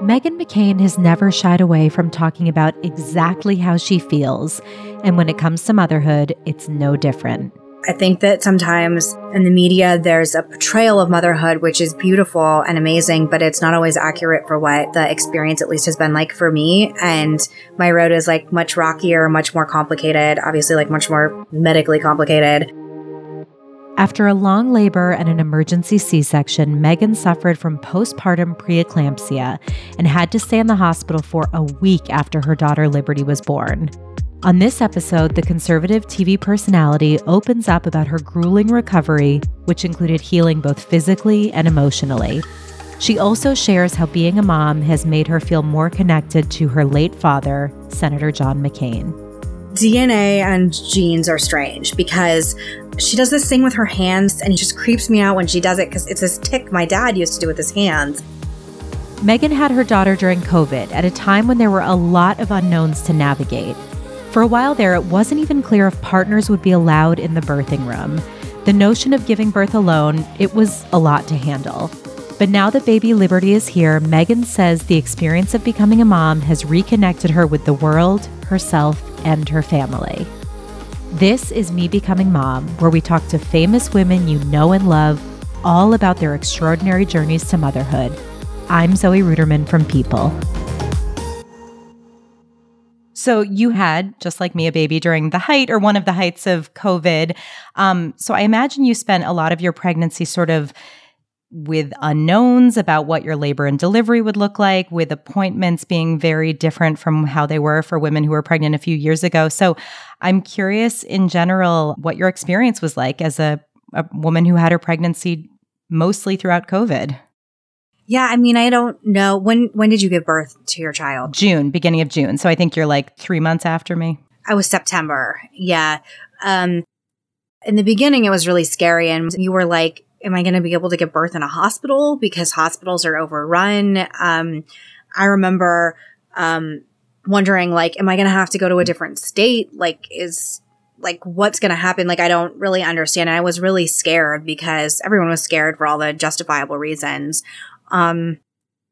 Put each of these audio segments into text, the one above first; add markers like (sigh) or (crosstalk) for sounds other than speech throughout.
Meghan McCain has never shied away from talking about exactly how she feels. And when it comes to motherhood, it's no different. I think that sometimes in the media, there's a portrayal of motherhood, which is beautiful and amazing, but it's not always accurate for what the experience at least has been like for me. And my road is like much rockier, much more complicated, obviously, like much more medically complicated. After a long labor and an emergency C section, Meghan suffered from postpartum preeclampsia and had to stay in the hospital for a week after her daughter Liberty was born. On this episode, the conservative TV personality opens up about her grueling recovery, which included healing both physically and emotionally. She also shares how being a mom has made her feel more connected to her late father, Senator John McCain. DNA and genes are strange because she does this thing with her hands and it just creeps me out when she does it because it's this tic my dad used to do with his hands. Meghan had her daughter during COVID at a time when there were a lot of unknowns to navigate. For a while there, it wasn't even clear if partners would be allowed in the birthing room. The notion of giving birth alone, it was a lot to handle. But now that baby Liberty is here, Meghan says the experience of becoming a mom has reconnected her with the world, herself, and her family. This is Me Becoming Mom, where we talk to famous women you know and love, all about their extraordinary journeys to motherhood. I'm Zoe Ruderman from People. So you had, just like me, a baby during the height or one of the heights of COVID. Um, so I imagine you spent a lot of your pregnancy sort of with unknowns about what your labor and delivery would look like, with appointments being very different from how they were for women who were pregnant a few years ago. So I'm curious in general what your experience was like as a, a woman who had her pregnancy mostly throughout COVID. Yeah, I mean, I don't know when. When did you give birth to your child? June, beginning of June. So I think you're like three months after me. I was September. Yeah. Um, in the beginning, it was really scary, and you were like, am I going to be able to give birth in a hospital because hospitals are overrun? Um, I remember um, wondering, like, am I going to have to go to a different state? Like, is like what's going to happen? Like, I don't really understand. And I was really scared because everyone was scared for all the justifiable reasons. Um,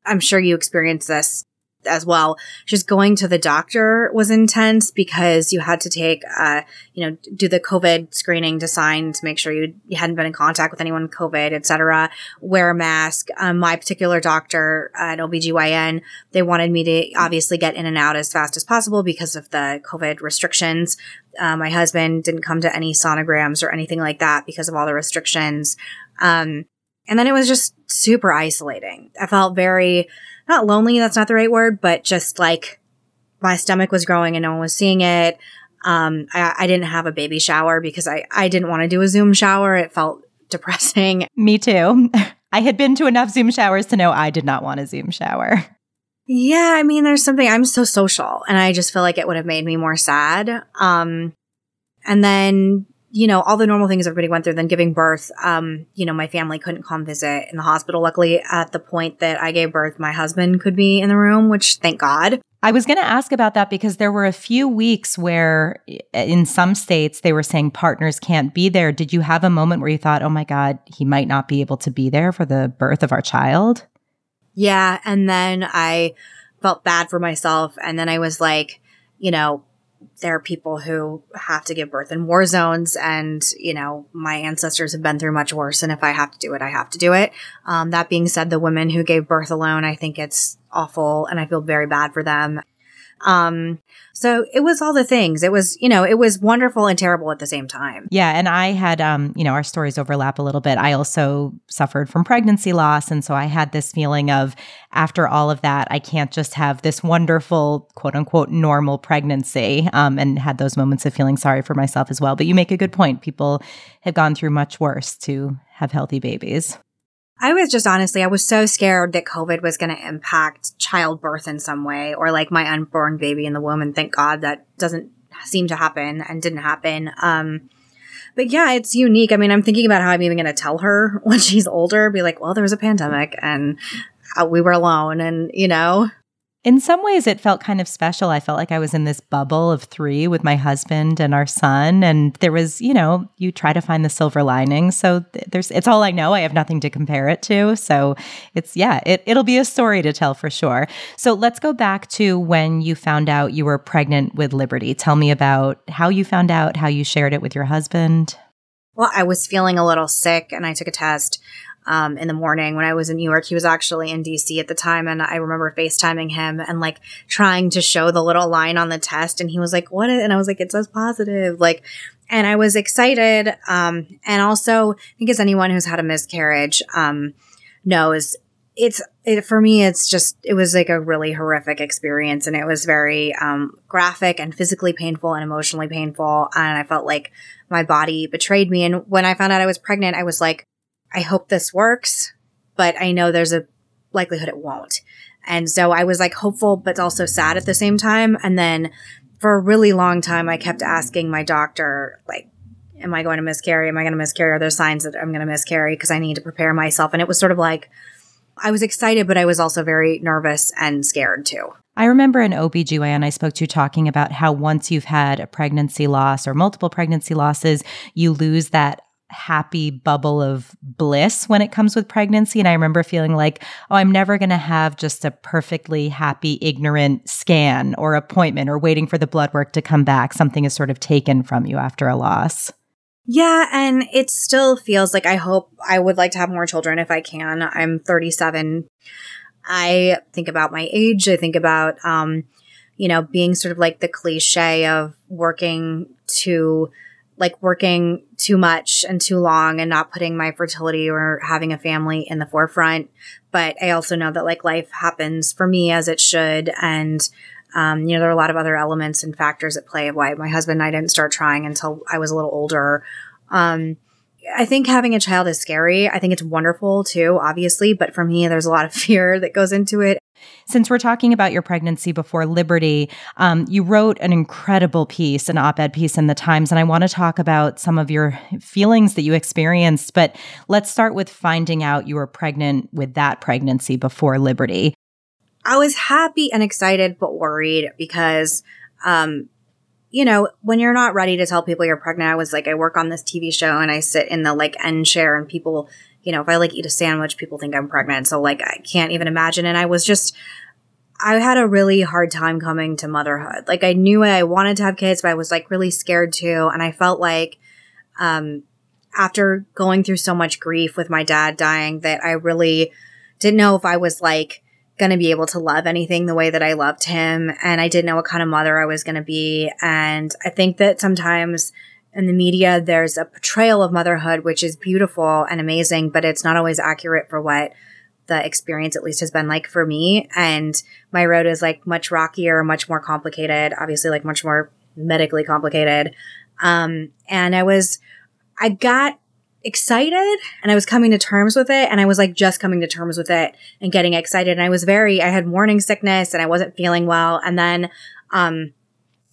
I'm sure you experienced this as well. Just going to the doctor was intense because you had to take, uh, you know, do the COVID screening to sign to make sure you, you hadn't been in contact with anyone with COVID, etc. Wear a mask. Um, my particular doctor uh, at OBGYN, they wanted me to obviously get in and out as fast as possible because of the COVID restrictions. Uh, my husband didn't come to any sonograms or anything like that because of all the restrictions. Um, and then it was just super isolating. I felt very, not lonely, that's not the right word, but just like my stomach was growing and no one was seeing it. Um, I, I didn't have a baby shower because I, I didn't want to do a Zoom shower. It felt (laughs) depressing. Me too. (laughs) I had been to enough Zoom showers to know I did not want a Zoom shower. Yeah, I mean, there's something, I'm so social and I just feel like it would have made me more sad. Um, and then you know, all the normal things everybody went through, then giving birth, um, you know, my family couldn't come visit in the hospital. Luckily, at the point that I gave birth, my husband could be in the room, which thank God. I was going to ask about that because there were a few weeks where in some states they were saying partners can't be there. Did you have a moment where you thought, oh my God, he might not be able to be there for the birth of our child? Yeah. And then I felt bad for myself. And then I was like, you know, there are people who have to give birth in war zones and you know my ancestors have been through much worse and if i have to do it i have to do it. Um, that being said the women who gave birth alone i think it's awful and i feel very bad for them. Um, so it was all the things. It was, you know, it was wonderful and terrible at the same time. Yeah. And I had, um, you know, our stories overlap a little bit. I also suffered from pregnancy loss. And so I had this feeling of after all of that, I can't just have this wonderful, quote unquote, normal pregnancy. Um, and had those moments of feeling sorry for myself as well. But you make a good point. People have gone through much worse to have healthy babies. I was just honestly, I was so scared that COVID was going to impact childbirth in some way or like my unborn baby in the womb. And thank God that doesn't seem to happen and didn't happen. Um, but yeah, it's unique. I mean, I'm thinking about how I'm even going to tell her (laughs) when she's older, be like, well, there was a pandemic and uh, we were alone and, you know, in some ways, it felt kind of special. I felt like I was in this bubble of three with my husband and our son. And there was, you know, you try to find the silver lining. So there's, it's all I know. I have nothing to compare it to. So it's, yeah, it, it'll be a story to tell for sure. So let's go back to when you found out you were pregnant with Liberty. Tell me about how you found out, how you shared it with your husband. Well, I was feeling a little sick and I took a test um, in the morning when I was in New York. He was actually in DC at the time. And I remember FaceTiming him and like trying to show the little line on the test. And he was like, what? And I was like, it says positive. Like, and I was excited. Um, and also, I think as anyone who's had a miscarriage, um, knows, it's it, for me it's just it was like a really horrific experience and it was very um, graphic and physically painful and emotionally painful and i felt like my body betrayed me and when i found out i was pregnant i was like I hope this works, but I know there's a likelihood it won't. And so I was like hopeful, but also sad at the same time. And then for a really long time, I kept asking my doctor, like, am I going to miscarry? Am I going to miscarry? Are there signs that I'm going to miscarry? Because I need to prepare myself. And it was sort of like, I was excited, but I was also very nervous and scared too. I remember an OBGYN I spoke to talking about how once you've had a pregnancy loss or multiple pregnancy losses, you lose that happy bubble of bliss when it comes with pregnancy. And I remember feeling like, oh, I'm never going to have just a perfectly happy, ignorant scan or appointment or waiting for the blood work to come back. Something is sort of taken from you after a loss. Yeah, and it still feels like I hope I would like to have more children if I can. I'm 37. I think about my age. I think about, um, you know, being sort of like the cliche of working to like working too much and too long and not putting my fertility or having a family in the forefront. But I also know that like life happens for me as it should. And, um, you know, there are a lot of other elements and factors at play of why my husband and I didn't start trying until I was a little older. Um, I think having a child is scary. I think it's wonderful too, obviously, but for me, there's a lot of (laughs) fear that goes into it. Since we're talking about your pregnancy before Liberty, um, you wrote an incredible piece, an op ed piece in the Times, and I want to talk about some of your feelings that you experienced. But let's start with finding out you were pregnant with that pregnancy before Liberty. I was happy and excited, but worried because um, you know, when you're not ready to tell people you're pregnant, I was like, I work on this TV show and I sit in the like end chair and people, you know, if I like eat a sandwich, people think I'm pregnant. So like, I can't even imagine. And I was just, I had a really hard time coming to motherhood. Like I knew I wanted to have kids, but I was like really scared too. And I felt like, um, after going through so much grief with my dad dying that I really didn't know if I was like, going to be able to love anything the way that I loved him. And I didn't know what kind of mother I was going to be. And I think that sometimes in the media, there's a portrayal of motherhood, which is beautiful and amazing, but it's not always accurate for what the experience at least has been like for me. And my road is like much rockier, much more complicated, obviously like much more medically complicated. Um, and I was, I got excited and I was coming to terms with it. And I was like just coming to terms with it and getting excited. And I was very, I had morning sickness and I wasn't feeling well. And then, um,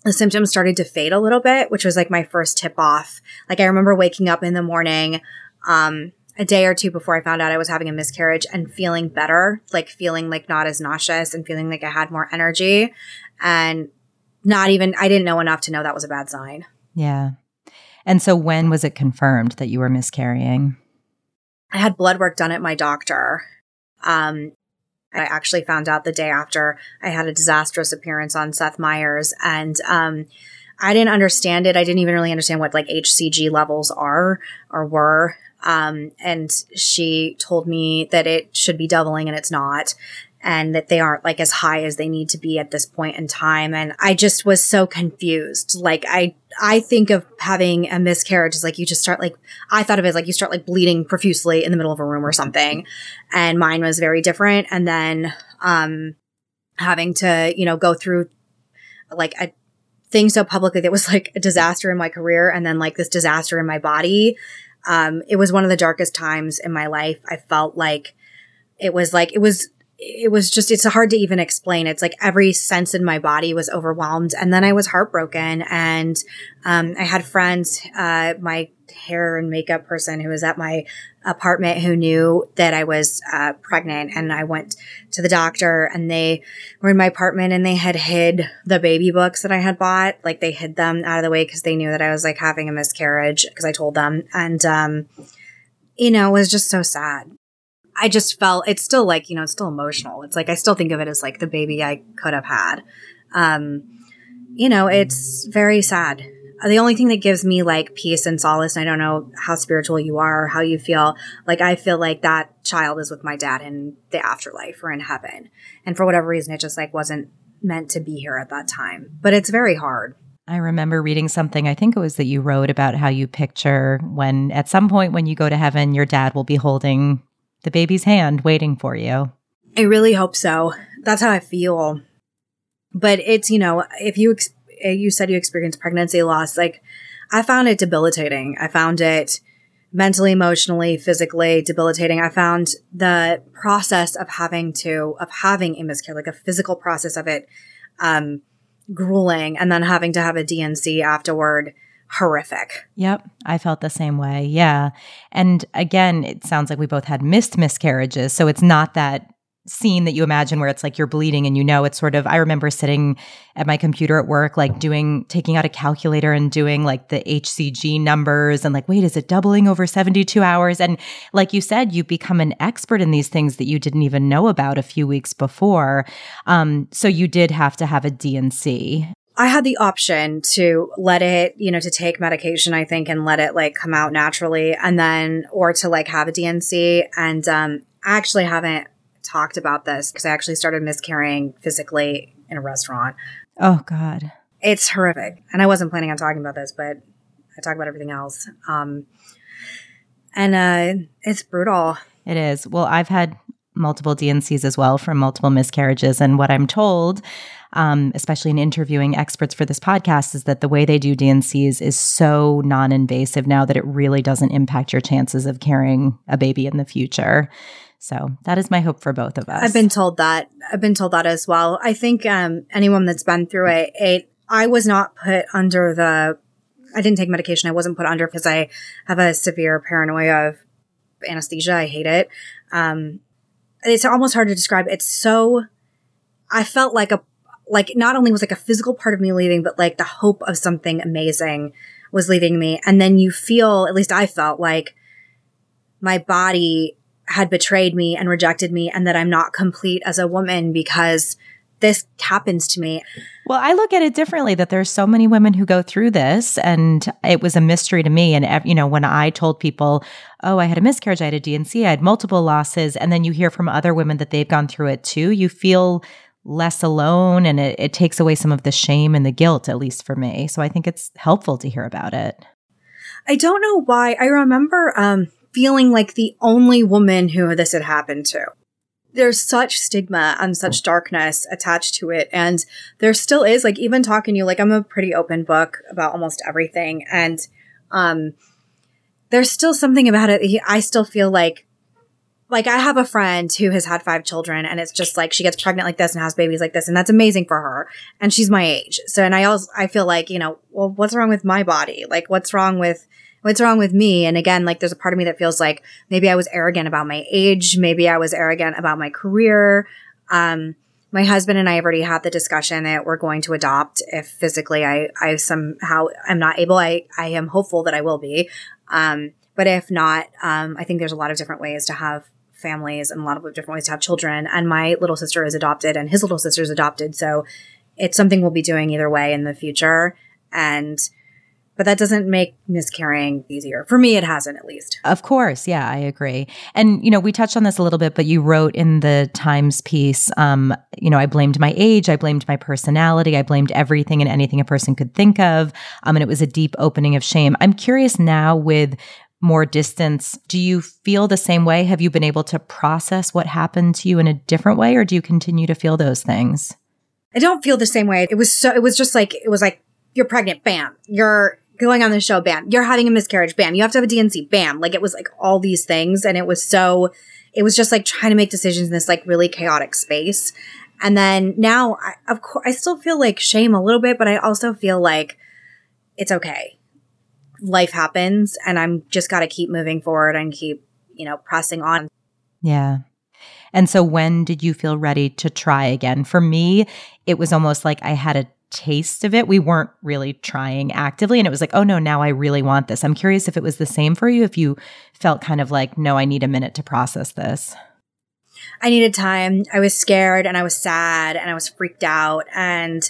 the symptoms started to fade a little bit, which was like my first tip off. Like I remember waking up in the morning, um, a day or two before I found out I was having a miscarriage and feeling better, like feeling like not as nauseous and feeling like I had more energy and not even, I didn't know enough to know that was a bad sign. Yeah. And so when was it confirmed that you were miscarrying? I had blood work done at my doctor. Um, I actually found out the day after I had a disastrous appearance on Seth Meyers. And um, I didn't understand it. I didn't even really understand what like HCG levels are or were. Um, and she told me that it should be doubling and it's not and that they aren't like as high as they need to be at this point in time. And I just was so confused. Like I, I think of having a miscarriage as like you just start like, I thought of it as like you start like bleeding profusely in the middle of a room or something. And mine was very different. And then, um, having to, you know, go through like a thing so publicly that was like a disaster in my career and then like this disaster in my body Um, it was one of the darkest times in my life. I felt like it was like, it was, it was just, it's hard to even explain. It's like every sense in my body was overwhelmed. And then I was heartbroken. And, um, I had friends, uh, my hair and makeup person who was at my apartment who knew that I was uh, pregnant. And I went to the doctor and they were in my apartment and they had hid the baby books that I had bought. Like they hid them out of the way because they knew that I was like having a miscarriage because I told them. And, um, you know, it was just so sad. I just felt it's still like, you know, it's still emotional. It's like I still think of it as like the baby I could have had. Um, you know, it's very sad the only thing that gives me like peace and solace, and I don't know how spiritual you are or how you feel, like I feel like that child is with my dad in the afterlife or in heaven. And for whatever reason, it just like wasn't meant to be here at that time. But it's very hard. I remember reading something, I think it was that you wrote about how you picture when at some point when you go to heaven, your dad will be holding the baby's hand waiting for you. I really hope so. That's how I feel. But it's, you know, if you ex- you said you experienced pregnancy loss. Like, I found it debilitating. I found it mentally, emotionally, physically debilitating. I found the process of having to, of having a miscarriage, like a physical process of it, um, grueling and then having to have a D&C afterward horrific. Yep, I felt the same way. Yeah. And again, it sounds like we both had missed miscarriages. So it's not that scene that you imagine where it's like you're bleeding and you know it's sort of I remember sitting at my computer at work like doing taking out a calculator and doing like the HCG numbers and like wait is it doubling over 72 hours and like you said you become an expert in these things that you didn't even know about a few weeks before um so you did have to have a D&C I had the option to let it, you know, to take medication, I think, and let it like come out naturally and then, or to like have a D&C. And, um, I actually haven't talked about this because I actually started miscarrying physically in a restaurant. Oh, God. It's horrific. And I wasn't planning on talking about this, but I talk about everything else. Um, and uh, it's brutal. It is. Well, I've had multiple D&Cs as well from multiple miscarriages. And what I'm told, um, especially in interviewing experts for this podcast, is that the way they do D&Cs is so non invasive now that it really doesn't impact your chances of carrying a baby in the future. So that is my hope for both of us. I've been told that. I've been told that as well. I think um, anyone that's been through it, it, I was not put under the, I didn't take medication. I wasn't put under because I have a severe paranoia of anesthesia. I hate it. Um, it's almost hard to describe. It's so, I felt like a, like not only was like a physical part of me leaving, but like the hope of something amazing was leaving me. And then you feel, at least I felt like my body had betrayed me and rejected me and that I'm not complete as a woman because this happens to me. Well, I look at it differently that there's so many women who go through this and it was a mystery to me and you know when I told people, "Oh, I had a miscarriage, I had a D&C, I had multiple losses," and then you hear from other women that they've gone through it too, you feel less alone and it, it takes away some of the shame and the guilt at least for me. So I think it's helpful to hear about it. I don't know why. I remember um feeling like the only woman who this had happened to. There's such stigma and such darkness attached to it. And there still is, like, even talking to you, like, I'm a pretty open book about almost everything. And, um, there's still something about it. I still feel like, like, I have a friend who has had five children and it's just like she gets pregnant like this and has babies like this. And that's amazing for her. And she's my age. So, and I also, I feel like, you know, well, what's wrong with my body? Like, what's wrong with, what's wrong with me? And again, like there's a part of me that feels like maybe I was arrogant about my age. Maybe I was arrogant about my career. Um, my husband and I have already had the discussion that we're going to adopt if physically I, I somehow am not able. I, I am hopeful that I will be. Um, but if not, um, I think there's a lot of different ways to have families and a lot of different ways to have children. And my little sister is adopted and his little sister is adopted. So it's something we'll be doing either way in the future. And but that doesn't make miscarrying easier. For me, it hasn't at least. Of course. Yeah, I agree. And, you know, we touched on this a little bit, but you wrote in the Times piece, um, you know, I blamed my age, I blamed my personality, I blamed everything and anything a person could think of. Um, and it was a deep opening of shame. I'm curious now with more distance, do you feel the same way? Have you been able to process what happened to you in a different way, or do you continue to feel those things? I don't feel the same way. It was so, it was just like, it was like, you're pregnant, bam. You're, going on the show, bam. You're having a miscarriage, bam. You have to have a D&C, bam. Like it was like all these things. And it was so, it was just like trying to make decisions in this like really chaotic space. And then now, I, of course, I still feel like shame a little bit, but I also feel like it's okay. Life happens and I'm just got to keep moving forward and keep, you know, pressing on. Yeah. And so when did you feel ready to try again? For me, it was almost like I had a taste of it. We weren't really trying actively. And it was like, oh no, now I really want this. I'm curious if it was the same for you, if you felt kind of like, no, I need a minute to process this. I needed time. I was scared and I was sad and I was freaked out. And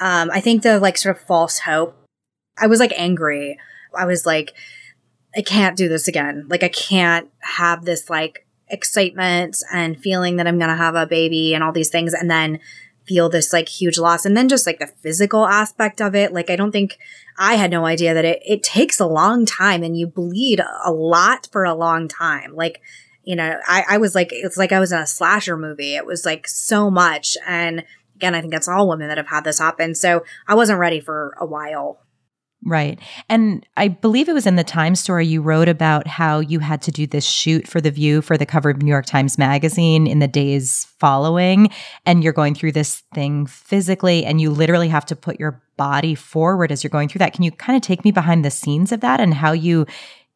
um, I think the like sort of false hope, I was like angry. I was like, I can't do this again. Like, I can't have this like excitement and feeling that I'm going to have a baby and all these things. And then feel this like huge loss. And then just like the physical aspect of it. Like, I don't think I had no idea that it, it takes a long time and you bleed a lot for a long time. Like, you know, I, I was like, it's like I was in a slasher movie. It was like so much. And again, I think that's all women that have had this happen. So I wasn't ready for a while. Right. And I believe it was in the Times story you wrote about how you had to do this shoot for The View for the cover of New York Times Magazine in the days following. And you're going through this thing physically, and you literally have to put your body forward as you're going through that. Can you kind of take me behind the scenes of that and how you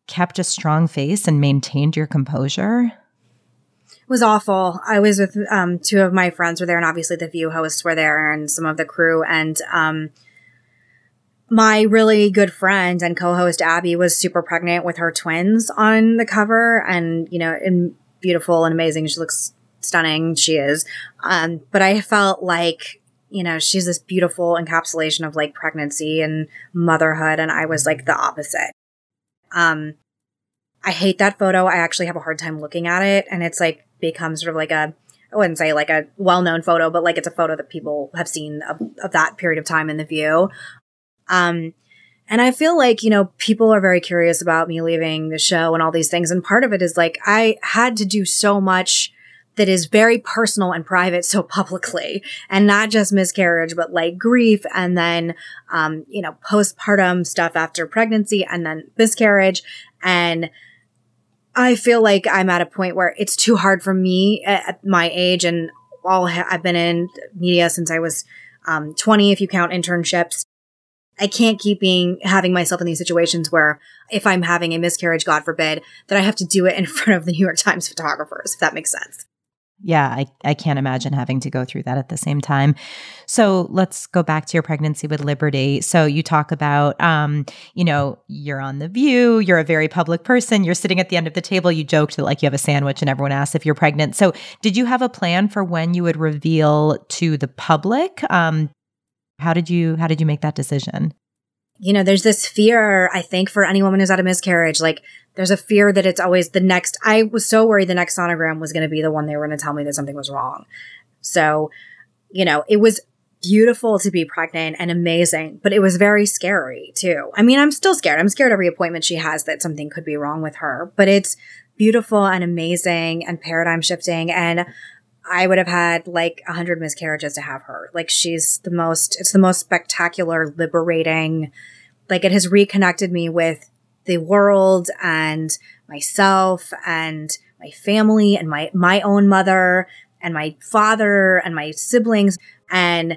kept a strong face and maintained your composure? It was awful. I was with um, two of my friends were there, and obviously the View hosts were there, and some of the crew. And um, my really good friend and co-host Abby was super pregnant with her twins on the cover, and you know, and beautiful and amazing. She looks stunning. She is. Um, but I felt like you know she's this beautiful encapsulation of like pregnancy and motherhood, and I was like the opposite. Um, I hate that photo. I actually have a hard time looking at it. And it's like become sort of like a, I wouldn't say like a well known photo, but like it's a photo that people have seen of, of that period of time in the view. Um, and I feel like, you know, people are very curious about me leaving the show and all these things. And part of it is like I had to do so much that is very personal and private so publicly and not just miscarriage, but like grief and then, um, you know, postpartum stuff after pregnancy and then miscarriage. And I feel like I'm at a point where it's too hard for me at my age and all I've been in media since I was um, 20, if you count internships. I can't keep being having myself in these situations where if I'm having a miscarriage, God forbid, that I have to do it in (laughs) front of the New York Times photographers, if that makes sense yeah, I, I can't imagine having to go through that at the same time. So let's go back to your pregnancy with Liberty. So you talk about, um, you know, you're on The View, you're a very public person, you're sitting at the end of the table. You joked that like you have a sandwich and everyone asks if you're pregnant. So did you have a plan for when you would reveal to the public? Um, how did you how did you make that decision? You know, there's this fear, I think, for any woman who's had a miscarriage, like there's a fear that it's always the next. I was so worried the next sonogram was going to be the one they were going to tell me that something was wrong. So, you know, it was beautiful to be pregnant and amazing, but it was very scary too. I mean, I'm still scared. I'm scared every appointment she has that something could be wrong with her, but it's beautiful and amazing and paradigm shifting. And I would have had like a hundred miscarriages to have her. Like she's the most, it's the most spectacular, liberating, like it has reconnected me with the world and myself and my family and my, my own mother and my father and my siblings. And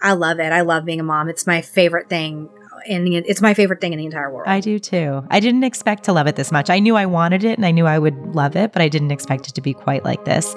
I love it. I love being a mom. It's my favorite thing. In the, it's my favorite thing in the entire world. I do too. I didn't expect to love it this much. I knew I wanted it and I knew I would love it, but I didn't expect it to be quite like this.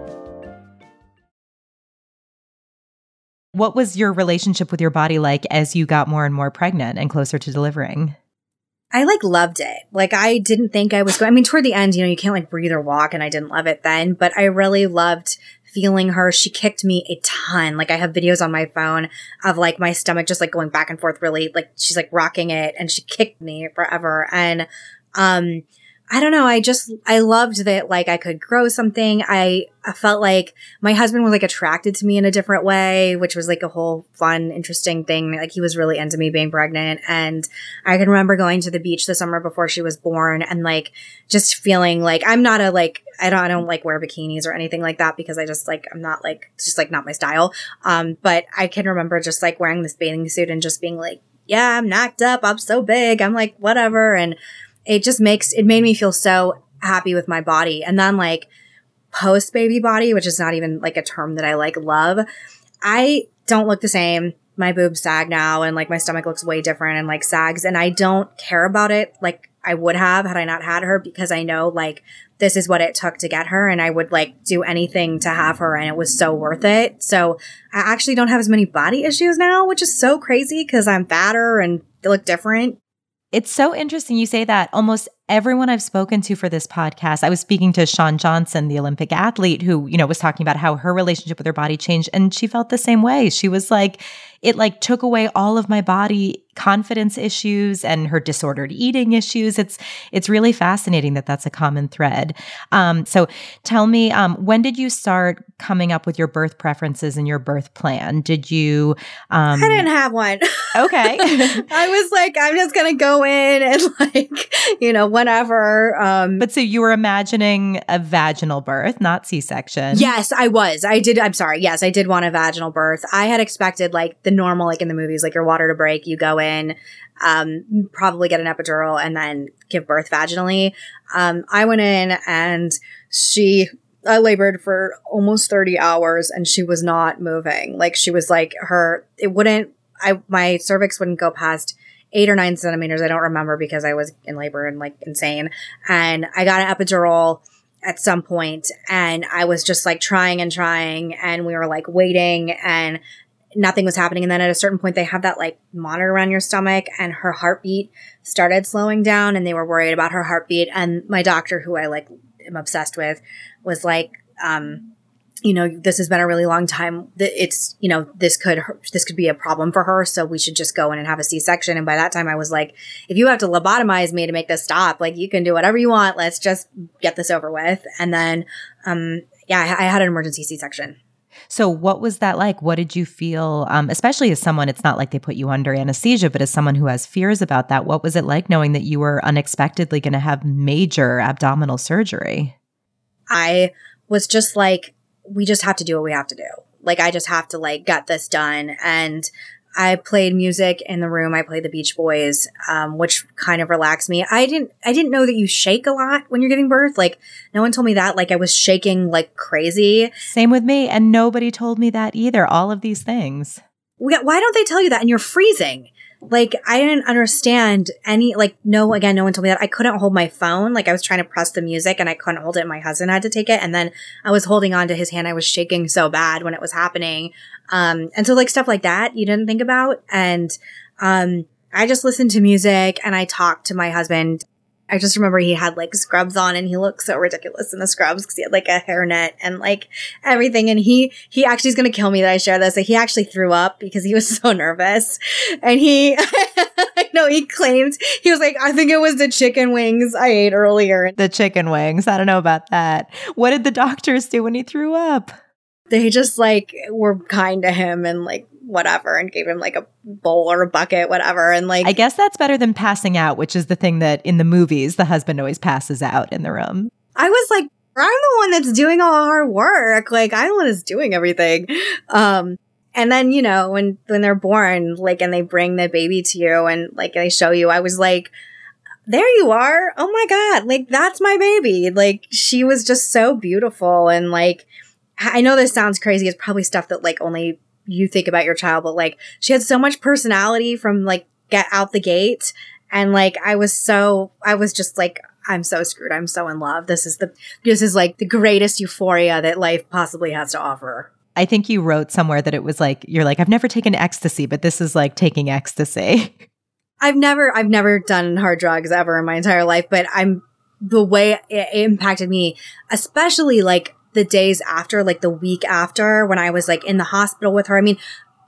What was your relationship with your body like as you got more and more pregnant and closer to delivering? I like loved it. Like I didn't think I was going. I mean, toward the end, you know, you can't like breathe or walk, and I didn't love it then. But I really loved feeling her. She kicked me a ton. Like I have videos on my phone of like my stomach just like going back and forth. Really, like she's like rocking it, and she kicked me forever. And um, I don't know. I just, I loved that, like, I could grow something. I, I felt like my husband was like attracted to me in a different way, which was like a whole fun, interesting thing. Like, he was really into me being pregnant. And I can remember going to the beach the summer before she was born and like just feeling like I'm not a, like, I don't, I don't like wear bikinis or anything like that because I just like, I'm not like, just like not my style. Um, but I can remember just like wearing this bathing suit and just being like, yeah, I'm knocked up. I'm so big. I'm like, whatever. And, it just makes it made me feel so happy with my body. And then like post baby body, which is not even like a term that I like love, I don't look the same. My boobs sag now and like my stomach looks way different and like sags and I don't care about it like I would have had I not had her because I know like this is what it took to get her and I would like do anything to have her and it was so worth it. So I actually don't have as many body issues now, which is so crazy because I'm fatter and look different. It's so interesting you say that. Almost everyone I've spoken to for this podcast, I was speaking to Shawn Johnson, the Olympic athlete, who, you know, was talking about how her relationship with her body changed. And she felt the same way. She was like, it like took away all of my body confidence issues and her disordered eating issues. It's it's really fascinating that that's a common thread. Um, so tell me, um, when did you start coming up with your birth preferences and your birth plan? Did you? Um, I didn't have one. Okay, (laughs) I was like, I'm just gonna go in and (laughs) like, you know, whatever. Um, but so you were imagining a vaginal birth, not C-section. Yes, I was. I did. I'm sorry. Yes, I did want a vaginal birth. I had expected like the normal, like in the movies, like your water to break, you go in, um, probably get an epidural and then give birth vaginally. Um, I went in and she, I labored for almost 30 hours and she was not moving. Like she was like her, it wouldn't, I, my cervix wouldn't go past eight or nine centimeters. I don't remember because I was in labor and like insane. And I got an epidural at some point and I was just like trying and trying and we were like waiting and nothing was happening. And then at a certain point, they have that like monitor around your stomach and her heartbeat started slowing down and they were worried about her heartbeat. And my doctor, who I like am obsessed with, was like, um, you know, this has been a really long time. It's, you know, this could, this could be a problem for her. So we should just go in and have a C-section. And by that time I was like, if you have to lobotomize me to make this stop, like you can do whatever you want. Let's just get this over with. And then, um, yeah, I, I had an emergency C-section. So, what was that like? What did you feel, um, especially as someone, it's not like they put you under anesthesia, but as someone who has fears about that, what was it like knowing that you were unexpectedly going to have major abdominal surgery? I was just like, we just have to do what we have to do. Like, I just have to like get this done. And I played music in the room. I played the Beach Boys, um, which kind of relaxed me. I didn't, I didn't know that you shake a lot when you're giving birth. Like no one told me that. Like I was shaking like crazy. Same with me. And nobody told me that either. All of these things. Why don't they tell you that? And you're freezing like I didn't understand any like no again no one told me that. I couldn't hold my phone. Like I was trying to press the music and I couldn't hold it. My husband had to take it. And then I was holding on to his hand. I was shaking so bad when it was happening. Um and so like stuff like that you didn't think about. And um I just listened to music and I talked to my husband I just remember he had like scrubs on and he looked so ridiculous in the scrubs because he had like a hairnet and like everything. And he, he actually is going to kill me that I share this. Like, he actually threw up because he was (laughs) so nervous. And he, (laughs) I know he claimed, he was like, I think it was the chicken wings I ate earlier. The chicken wings. I don't know about that. What did the doctors do when he threw up? They just like were kind to him and like whatever and gave him like a bowl or a bucket, whatever. And like, I guess that's better than passing out, which is the thing that in the movies, the husband always passes out in the room. I was like, I'm the one that's doing all our work. Like, I'm the one that's doing everything. Um, And then, you know, when, when they're born, like, and they bring the baby to you and like they show you, I was like, there you are. Oh my God. Like, that's my baby. Like, she was just so beautiful. And like, I know this sounds crazy. It's probably stuff that like only you think about your child, but like, she had so much personality from like get out the gate. And like, I was so, I was just like, I'm so screwed. I'm so in love. This is the, this is like the greatest euphoria that life possibly has to offer. I think you wrote somewhere that it was like, you're like, I've never taken ecstasy, but this is like taking ecstasy. (laughs) I've never, I've never done hard drugs ever in my entire life, but I'm, the way it impacted me, especially like the days after, like the week after when I was like in the hospital with her. I mean,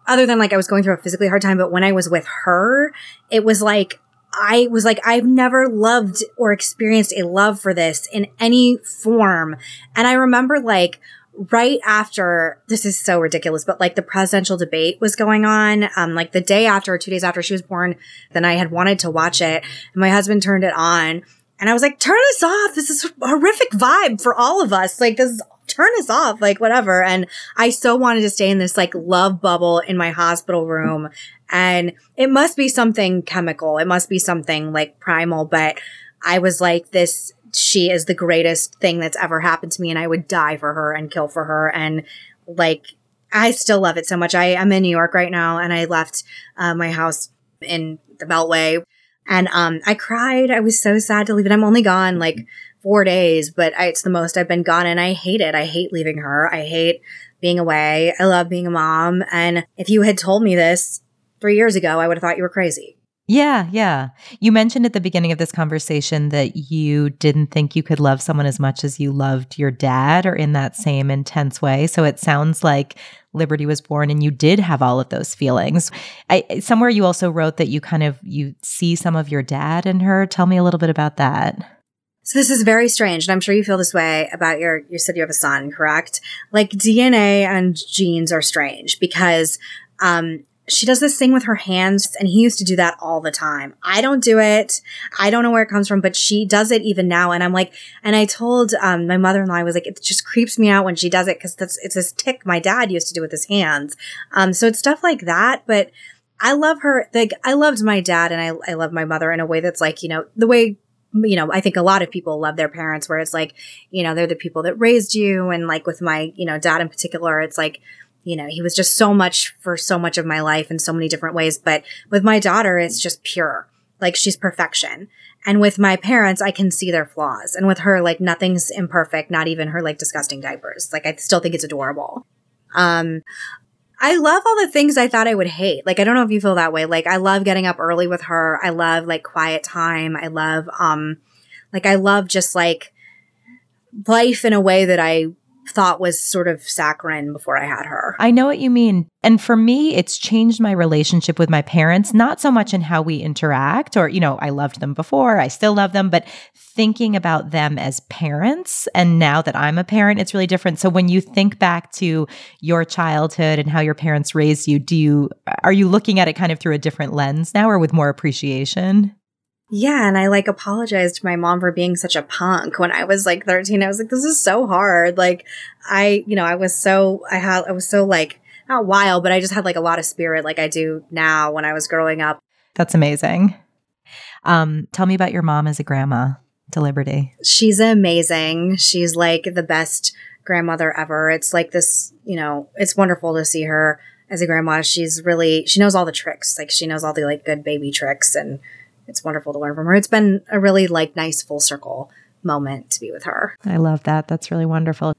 other than like I was going through a physically hard time, but when I was with her, it was like, I was like, I've never loved or experienced a love for this in any form. And I remember like, right after this is so ridiculous, but like the presidential debate was going on, um, like the day after, two days after she was born, then I had wanted to watch it and my husband turned it on and I was like, turn this off. This is horrific vibe for all of us. Like this, turn us off, like whatever. And I so wanted to stay in this like love bubble in my hospital room. And it must be something chemical. It must be something like primal, but I was like, this she is the greatest thing that's ever happened to me and I would die for her and kill for her. And like, I still love it so much. I am in New York right now and I left uh, my house in the Beltway and um, I cried. I was so sad to leave it. I'm only gone like four days, but I, it's the most I've been gone and I hate it. I hate leaving her. I hate being away. I love being a mom. And if you had told me this three years ago, I would have thought you were crazy. Yeah, yeah. You mentioned at the beginning of this conversation that you didn't think you could love someone as much as you loved your dad or in that same intense way. So it sounds like Liberty was born and you did have all of those feelings. I somewhere you also wrote that you kind of you see some of your dad in her. Tell me a little bit about that. So this is very strange, and I'm sure you feel this way about your. You said you have a son, correct? Like DNA and genes are strange because um, she does this thing with her hands and he used to do that all the time. I don't do it. I don't know where it comes from, but she does it even now. And I'm like, and I told, um, my mother-in-law, I was like, it just creeps me out when she does it because that's, it's this tic my dad used to do with his hands. Um, so it's stuff like that, but I love her. Like, I loved my dad and I, I love my mother in a way that's like, you know, the way you know, I think a lot of people love their parents where it's like, you know, they're the people that raised you. And like with my, you know, dad in particular, it's like, you know, he was just so much for so much of my life in so many different ways. But with my daughter, it's just pure. Like she's perfection. And with my parents, I can see their flaws. And with her, like nothing's imperfect, not even her like disgusting diapers. Like I still think it's adorable. Um, I love all the things I thought I would hate. Like I don't know if you feel that way. Like I love getting up early with her. I love like quiet time. I love um like I love just like life in a way that I thought was sort of saccharine before I had her. I know what you mean. And for me, it's changed my relationship with my parents, not so much in how we interact or, you know, I loved them before, I still love them, but thinking about them as parents. And now that I'm a parent, it's really different. So when you think back to your childhood and how your parents raised you, do you, are you looking at it kind of through a different lens now or with more appreciation? Yeah, and I like apologized to my mom for being such a punk when I was like 13. I was like, this is so hard. Like, I, you know, I was so, I had, I was so like, not wild, but I just had like a lot of spirit like I do now when I was growing up. That's amazing. Um, tell me about your mom as a grandma to Liberty. She's amazing. She's like the best grandmother ever. It's like this, you know, it's wonderful to see her as a grandma. She's really, she knows all the tricks. Like, she knows all the like good baby tricks and, it's wonderful to learn from her. It's been a really like nice full circle moment to be with her. I love that. That's really wonderful.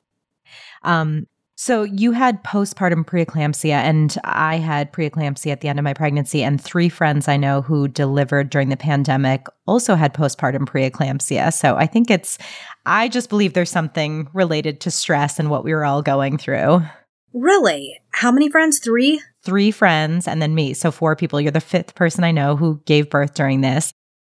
Um, so you had postpartum preeclampsia, and I had preeclampsia at the end of my pregnancy. And three friends I know who delivered during the pandemic also had postpartum preeclampsia. So I think it's, I just believe there's something related to stress and what we were all going through. Really? How many friends? Three? Three friends and then me. So four people. You're the fifth person I know who gave birth during this.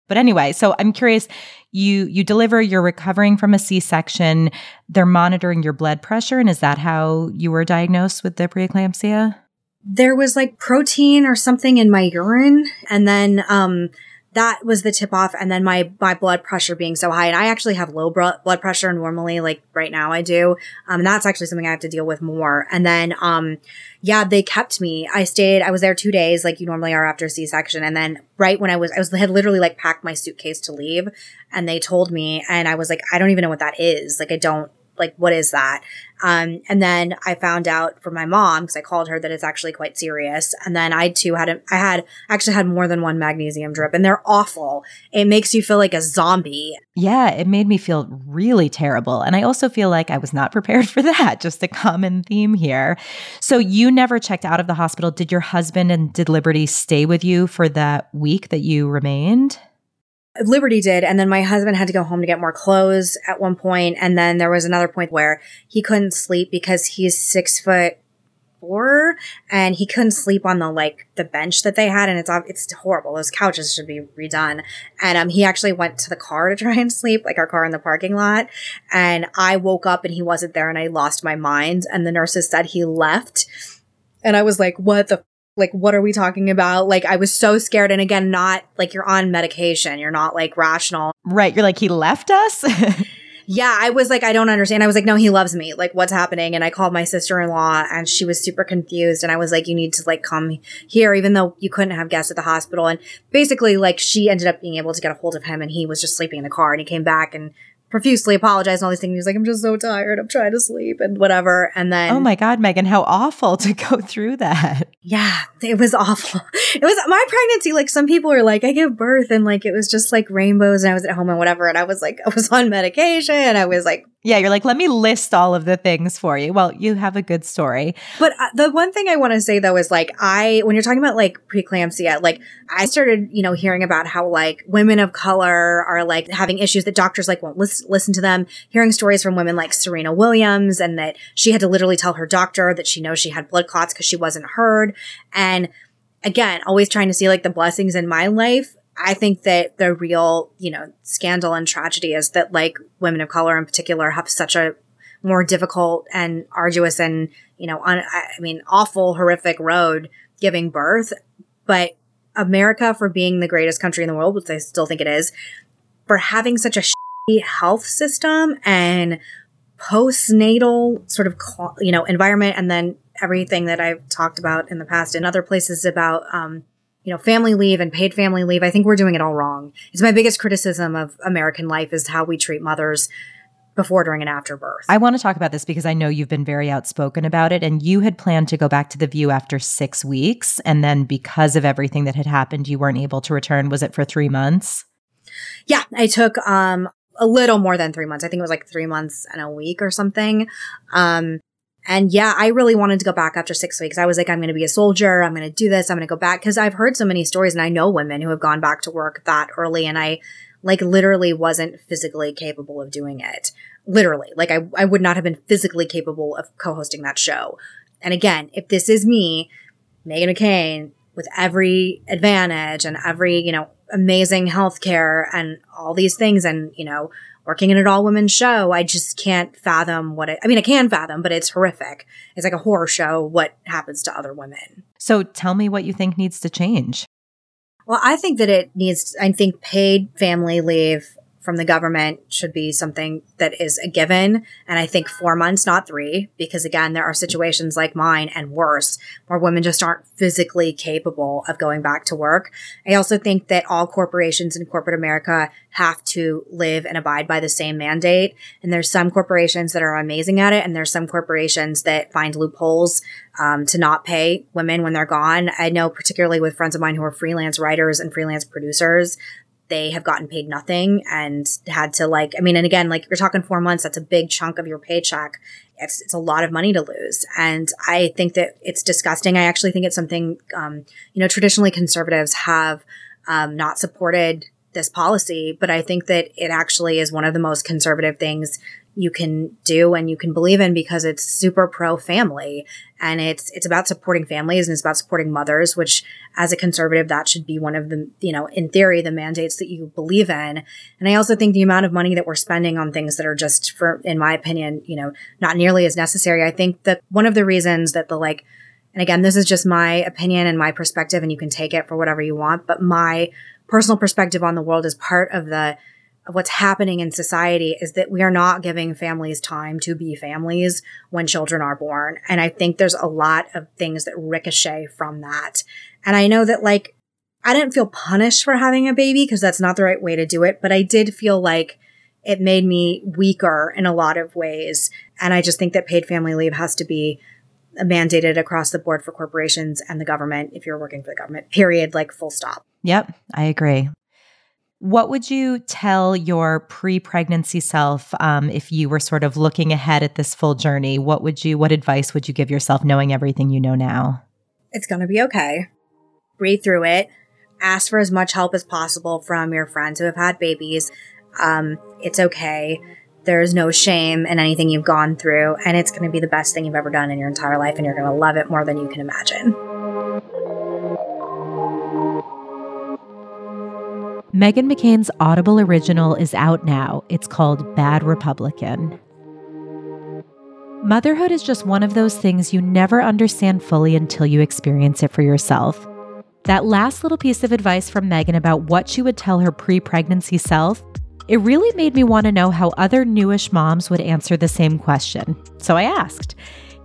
But anyway, so I'm curious, you you deliver, you're recovering from a C-section, they're monitoring your blood pressure and is that how you were diagnosed with the preeclampsia? There was like protein or something in my urine and then um that was the tip off. And then my, my blood pressure being so high. And I actually have low blood pressure normally, like right now I do. Um, and that's actually something I have to deal with more. And then, um, yeah, they kept me. I stayed, I was there two days like you normally are after C section. And then right when I was, I was, had literally like packed my suitcase to leave and they told me, and I was like, I don't even know what that is. Like, I don't, like what is that? Um, and then i found out from my mom because i called her that it's actually quite serious. And then i too had a, i had actually had more than one magnesium drip and they're awful. It makes you feel like a zombie. Yeah it made me feel really terrible. And i also feel like i was not prepared (laughs) for that just a common theme here. So you never checked out of the hospital. Did your husband and did liberty stay with you for that week that you remained Liberty did. And then my husband had to go home to get more clothes at one point. And then there was another point where he couldn't sleep because he's six foot four and he couldn't sleep on the like the bench that they had. And it's, it's horrible. Those couches should be redone. And, um, he actually went to the car to (laughs) try and sleep, like our car in the parking lot. And I woke up and he wasn't there and I lost my mind. And the nurses said he left. And I was like, what the like what are we talking about? Like i was so scared. And again not like you're on medication. You're not like rational. Right. You're like he left us? (laughs) Yeah. I was like i don't understand. I was like no he loves me. Like what's happening? And i called my sister-in-law and she was super confused. And i was like you need to like come here even though you couldn't have guests at the hospital. And basically like she ended up being able to get a hold of him and he was just sleeping in the car. And he came back and profusely apologized and all these things. He was like, I'm just so tired. I'm trying to sleep and whatever. And then. Oh my God, Meghan, how awful (laughs) to go through that. Yeah, it was awful. (laughs) It was my pregnancy. Like some people are like, I give birth and like it was just like rainbows and I was at home and whatever. And I was like, I was on medication. I was like yeah, you're like, let me list all of the things for you. Well, you have a good story. But uh, the one thing I want to say though is like, I, when you're talking about like preeclampsia, like I started, you know, hearing about how like women of color are like having issues that doctors like won't listen, listen to them, hearing stories from women like Serena Williams and that she had to literally tell her doctor that she knows she had blood clots because she wasn't heard. And again, always trying to see like the blessings in my life I think that the real, you know, scandal and tragedy is that like women of color in particular have such a more difficult and arduous and, you know, on, I mean, awful, horrific road giving birth. But America, for being the greatest country in the world, which I still think it is, for having such a shitty health system and postnatal sort of, you know, environment and then everything that I've talked about in the past in other places about, um, you know, family leave and paid family leave. I think we're doing it all wrong. It's my biggest criticism of American life is how we treat mothers before, during, and after birth. I want to talk about this because I know you've been very outspoken about it and you had planned to go back to the view after six weeks. And then because of everything that had happened, you weren't able to return. Was it for three months? Yeah, I took um, a little more than three months. I think it was like three months and a week or something. Um, and yeah, I really wanted to go back after six weeks. I was like, I'm going to be a soldier. I'm going to do this. I'm going to go back. Cause I've heard so many stories and I know women who have gone back to work that early and I like literally wasn't physically capable of doing it. Literally. Like I, I would not have been physically capable of co-hosting that show. And again, if this is me, Meghan McCain, with every advantage and every, you know, amazing healthcare and all these things and, you know, working in an all women show, I just can't fathom what it, I mean, I can fathom, but it's horrific. It's like a horror show what happens to other women. So tell me what you think needs to change. Well, I think that it needs, I think paid family leave from the government should be something that is a given. And I think four months, not three, because again, there are situations like mine and worse where women just aren't physically capable of going back to work. I also think that all corporations in corporate America have to live and abide by the same mandate. And there's some corporations that are amazing at it. And there's some corporations that find loopholes um, to not pay women when they're gone. I know particularly with friends of mine who are freelance writers and freelance producers they have gotten paid nothing and had to like, I mean, and again, like you're talking four months, that's a big chunk of your paycheck. It's, it's a lot of money to lose. And I think that it's disgusting. I actually think it's something, um, you know, traditionally conservatives have, um, not supported this policy, but I think that it actually is one of the most conservative things you can do and you can believe in because it's super pro family and it's it's about supporting families and it's about supporting mothers which as a conservative that should be one of the you know in theory the mandates that you believe in. And i also think the amount of money that we're spending on things that are just for in my opinion you know not nearly as necessary. I think that one of the reasons that the like and again this is just my opinion and my perspective and you can take it for whatever you want but my personal perspective on the world is part of the what's happening in society is that we are not giving families time to be families when children are born. And I think there's a lot of things that ricochet from that. And I know that like I didn't feel punished for having a baby because that's not the right way to do it, but I did feel like it made me weaker in a lot of ways. And I just think that paid family leave has to be mandated across the board for corporations and the government if you're working for the government, period, like full stop. Yep, I agree. What would you tell your pre pregnancy self um, if you were sort of looking ahead at this full journey? What would you, what advice would you give yourself knowing everything you know now? It's going to be okay. Breathe through it. Ask for as much help as possible from your friends who have had babies. Um, it's okay. There's no shame in anything you've gone through, and it's going to be the best thing you've ever done in your entire life, and you're going to love it more than you can imagine. Meghan McCain's Audible original is out now. It's called Bad Republican. Motherhood is just one of those things you never understand fully until you experience it for yourself. That last little piece of advice from Meghan about what she would tell her pre pregnancy self it really made me want to know how other newish moms would answer the same question. So I asked.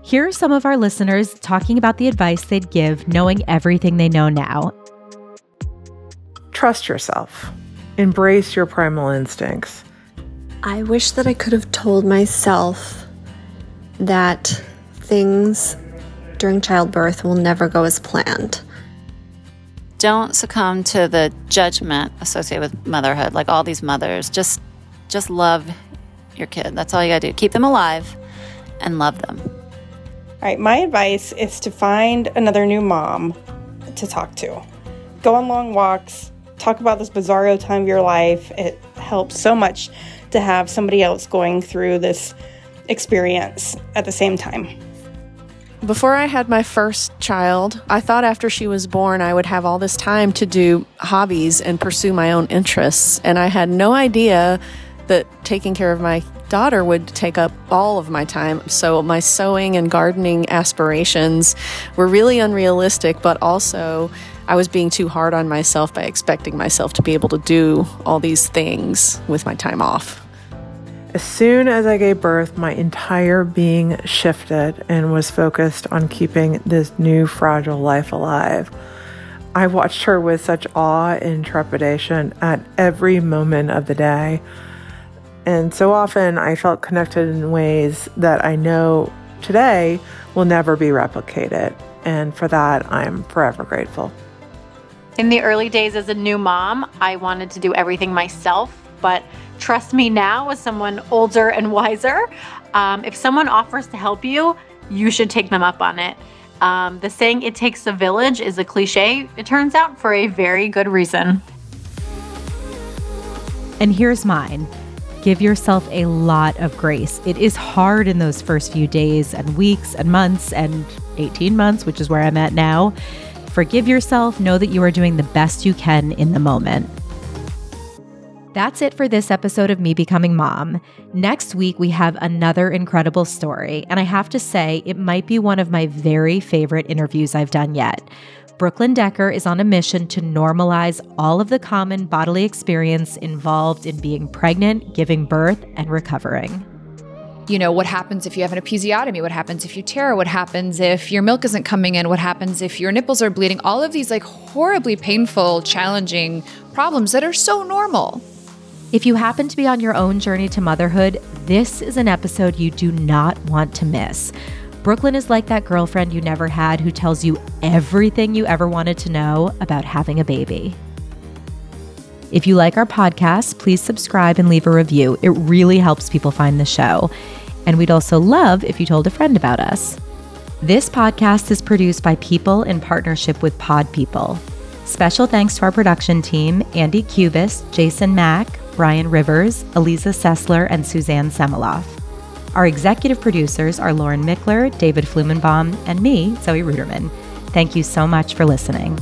Here are some of our listeners talking about the advice they'd give knowing everything they know now. Trust yourself. Embrace your primal instincts. I wish that I could have told myself that things during childbirth will never go as planned. Don't succumb to the judgment associated with motherhood like all these mothers. Just just love your kid. That's all you gotta do. Keep them alive and love them. All right my advice is to find another new mom to talk to. Go on long walks talk about this bizarro time of your life it helps so much to have somebody else going through this experience at the same time before I had my first child, I thought after she was born, I would have all this time to do hobbies and pursue my own interests. And I had no idea that taking care of my daughter would take up all of my time. So my sewing and gardening aspirations were really unrealistic, but also I was being too hard on myself by expecting myself to be able to do all these things with my time off. As soon as I gave birth, my entire being shifted and was focused on keeping this new fragile life alive. I watched her with such awe and trepidation at every moment of the day. And so often I felt connected in ways that I know today will never be replicated. And for that, I'm forever grateful. In the early days as a new mom, I wanted to do everything myself, but trust me now as someone older and wiser. Um, if someone offers to help you, you should take them up on it. Um, the saying, it takes a village, is a cliche, it turns out, for a very good reason. And here's mine give yourself a lot of grace. It is hard in those first few days and weeks and months and 18 months, which is where I'm at now. Forgive yourself. Know that you are doing the best you can in the moment. That's it for this episode of Me Becoming Mom. Next week, we have another incredible story, and I have to say, it might be one of my very favorite interviews I've done yet. Brooklyn Decker is on a mission to normalize all of the common bodily experience involved in being pregnant, giving birth, and recovering. You know, what happens if you have an episiotomy? What happens if you tear? What happens if your milk isn't coming in? What happens if your nipples are bleeding? All of these, like, horribly painful, challenging problems that are so normal. If you happen to be on your own journey to motherhood, this is an episode you do not want to miss. Brooklyn is like that girlfriend you never had who tells you everything you ever wanted to know about having a baby. If you like our podcast, please subscribe and leave a review. It really helps people find the show. And we'd also love if you told a friend about us. This podcast is produced by people in partnership with Pod People. Special thanks to our production team Andy Cubis, Jason Mack, Brian Rivers, Eliza Sessler, and Suzanne Semiloff. Our executive producers are Lauren Mickler, David Flumenbaum, and me, Zoe Ruderman. Thank you so much for listening.